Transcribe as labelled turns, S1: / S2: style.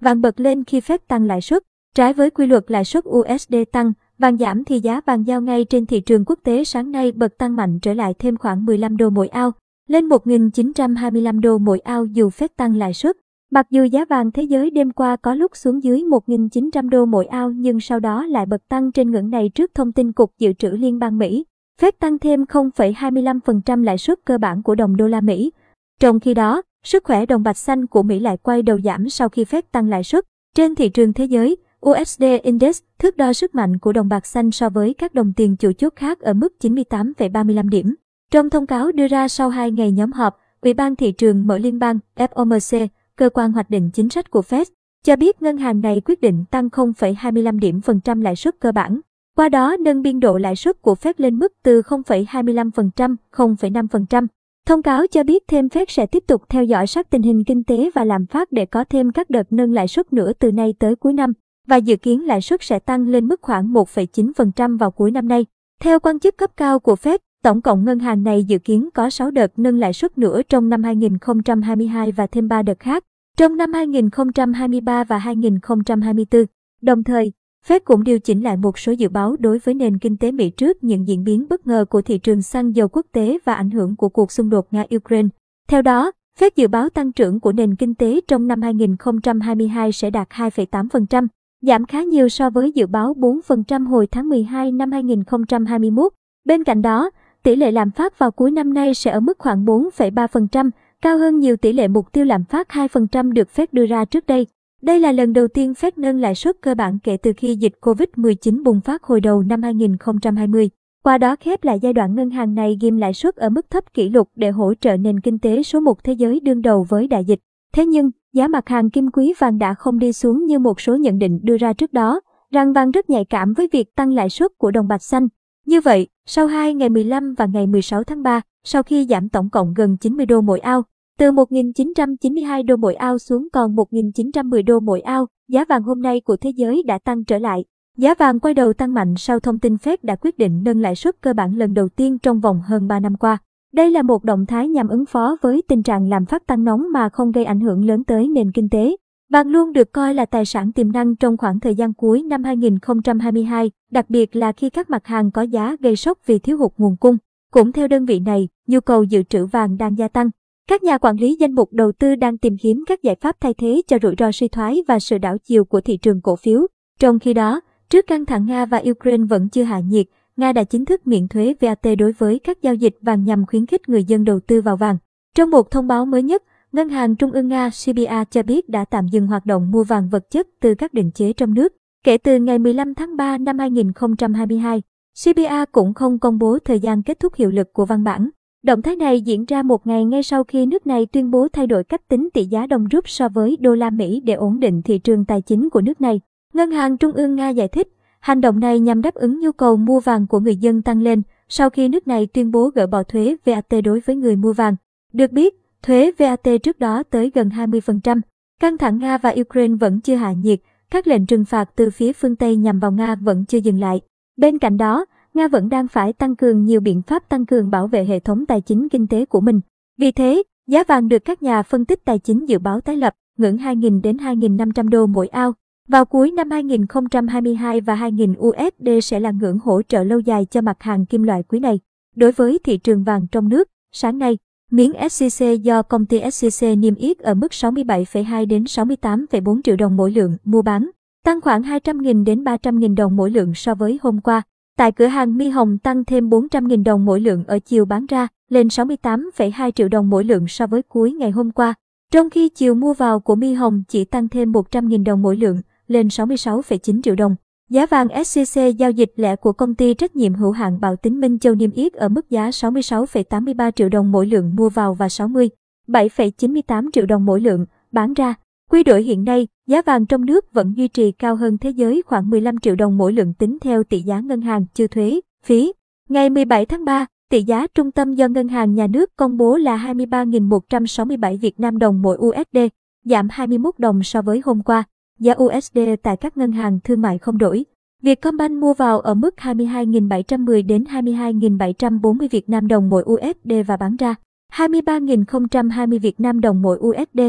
S1: vàng bật lên khi phép tăng lãi suất. Trái với quy luật lãi suất USD tăng, vàng giảm thì giá vàng giao ngay trên thị trường quốc tế sáng nay bật tăng mạnh trở lại thêm khoảng 15 đô mỗi ao, lên 1.925 đô mỗi ao dù phép tăng lãi suất. Mặc dù giá vàng thế giới đêm qua có lúc xuống dưới 1.900 đô mỗi ao nhưng sau đó lại bật tăng trên ngưỡng này trước thông tin Cục Dự trữ Liên bang Mỹ. phép tăng thêm 0,25% lãi suất cơ bản của đồng đô la Mỹ. Trong khi đó, sức khỏe đồng bạch xanh của Mỹ lại quay đầu giảm sau khi Fed tăng lãi suất. Trên thị trường thế giới, USD Index thước đo sức mạnh của đồng bạc xanh so với các đồng tiền chủ chốt khác ở mức 98,35 điểm. Trong thông cáo đưa ra sau 2 ngày nhóm họp, Ủy ban thị trường mở liên bang FOMC, cơ quan hoạch định chính sách của Fed, cho biết ngân hàng này quyết định tăng 0,25 điểm phần trăm lãi suất cơ bản. Qua đó nâng biên độ lãi suất của Fed lên mức từ 0,25%, 0,5%. Thông cáo cho biết thêm Fed sẽ tiếp tục theo dõi sát tình hình kinh tế và làm phát để có thêm các đợt nâng lãi suất nữa từ nay tới cuối năm và dự kiến lãi suất sẽ tăng lên mức khoảng 1,9% vào cuối năm nay. Theo quan chức cấp cao của Fed, tổng cộng ngân hàng này dự kiến có 6 đợt nâng lãi suất nữa trong năm 2022 và thêm 3 đợt khác trong năm 2023 và 2024. Đồng thời, Fed cũng điều chỉnh lại một số dự báo đối với nền kinh tế Mỹ trước những diễn biến bất ngờ của thị trường xăng dầu quốc tế và ảnh hưởng của cuộc xung đột Nga-Ukraine. Theo đó, Fed dự báo tăng trưởng của nền kinh tế trong năm 2022 sẽ đạt 2,8%, giảm khá nhiều so với dự báo 4% hồi tháng 12 năm 2021. Bên cạnh đó, tỷ lệ lạm phát vào cuối năm nay sẽ ở mức khoảng 4,3%, cao hơn nhiều tỷ lệ mục tiêu lạm phát 2% được Fed đưa ra trước đây. Đây là lần đầu tiên Fed nâng lãi suất cơ bản kể từ khi dịch COVID-19 bùng phát hồi đầu năm 2020. Qua đó khép lại giai đoạn ngân hàng này ghim lãi suất ở mức thấp kỷ lục để hỗ trợ nền kinh tế số một thế giới đương đầu với đại dịch. Thế nhưng, giá mặt hàng kim quý vàng đã không đi xuống như một số nhận định đưa ra trước đó, rằng vàng rất nhạy cảm với việc tăng lãi suất của đồng bạc xanh. Như vậy, sau 2 ngày 15 và ngày 16 tháng 3, sau khi giảm tổng cộng gần 90 đô mỗi ao, từ 1.992 đô mỗi ao xuống còn 1.910 đô mỗi ao, giá vàng hôm nay của thế giới đã tăng trở lại. Giá vàng quay đầu tăng mạnh sau thông tin Fed đã quyết định nâng lãi suất cơ bản lần đầu tiên trong vòng hơn 3 năm qua. Đây là một động thái nhằm ứng phó với tình trạng làm phát tăng nóng mà không gây ảnh hưởng lớn tới nền kinh tế. Vàng luôn được coi là tài sản tiềm năng trong khoảng thời gian cuối năm 2022, đặc biệt là khi các mặt hàng có giá gây sốc vì thiếu hụt nguồn cung. Cũng theo đơn vị này, nhu cầu dự trữ vàng đang gia tăng. Các nhà quản lý danh mục đầu tư đang tìm kiếm các giải pháp thay thế cho rủi ro suy thoái và sự đảo chiều của thị trường cổ phiếu. Trong khi đó, trước căng thẳng Nga và Ukraine vẫn chưa hạ nhiệt, Nga đã chính thức miễn thuế VAT đối với các giao dịch vàng nhằm khuyến khích người dân đầu tư vào vàng. Trong một thông báo mới nhất, Ngân hàng Trung ương Nga CBA cho biết đã tạm dừng hoạt động mua vàng vật chất từ các định chế trong nước. Kể từ ngày 15 tháng 3 năm 2022, CBA cũng không công bố thời gian kết thúc hiệu lực của văn bản. Động thái này diễn ra một ngày ngay sau khi nước này tuyên bố thay đổi cách tính tỷ giá đồng rút so với đô la Mỹ để ổn định thị trường tài chính của nước này. Ngân hàng Trung ương Nga giải thích, hành động này nhằm đáp ứng nhu cầu mua vàng của người dân tăng lên sau khi nước này tuyên bố gỡ bỏ thuế VAT đối với người mua vàng. Được biết, thuế VAT trước đó tới gần 20%. Căng thẳng Nga và Ukraine vẫn chưa hạ nhiệt, các lệnh trừng phạt từ phía phương Tây nhằm vào Nga vẫn chưa dừng lại. Bên cạnh đó, Nga vẫn đang phải tăng cường nhiều biện pháp tăng cường bảo vệ hệ thống tài chính kinh tế của mình. Vì thế, giá vàng được các nhà phân tích tài chính dự báo tái lập ngưỡng 2.000 đến 2.500 đô mỗi ao. Vào cuối năm 2022 và 2.000 USD sẽ là ngưỡng hỗ trợ lâu dài cho mặt hàng kim loại quý này. Đối với thị trường vàng trong nước, sáng nay, miếng SCC do công ty SCC niêm yết ở mức 67,2 đến 68,4 triệu đồng mỗi lượng mua bán, tăng khoảng 200.000 đến 300.000 đồng mỗi lượng so với hôm qua. Tại cửa hàng Mi Hồng tăng thêm 400.000 đồng mỗi lượng ở chiều bán ra, lên 68,2 triệu đồng mỗi lượng so với cuối ngày hôm qua. Trong khi chiều mua vào của Mi Hồng chỉ tăng thêm 100.000 đồng mỗi lượng, lên 66,9 triệu đồng. Giá vàng SCC giao dịch lẻ của công ty trách nhiệm hữu hạn Bảo Tín Minh Châu niêm yết ở mức giá 66,83 triệu đồng mỗi lượng mua vào và 60,798 triệu đồng mỗi lượng bán ra. Quy đổi hiện nay, giá vàng trong nước vẫn duy trì cao hơn thế giới khoảng 15 triệu đồng mỗi lượng tính theo tỷ giá ngân hàng chưa thuế, phí. Ngày 17 tháng 3, tỷ giá trung tâm do ngân hàng nhà nước công bố là 23.167 Việt Nam đồng mỗi USD, giảm 21 đồng so với hôm qua. Giá USD tại các ngân hàng thương mại không đổi. Vietcombank mua vào ở mức 22.710 đến 22.740 Việt Nam đồng mỗi USD và bán ra 23.020 Việt Nam đồng mỗi USD.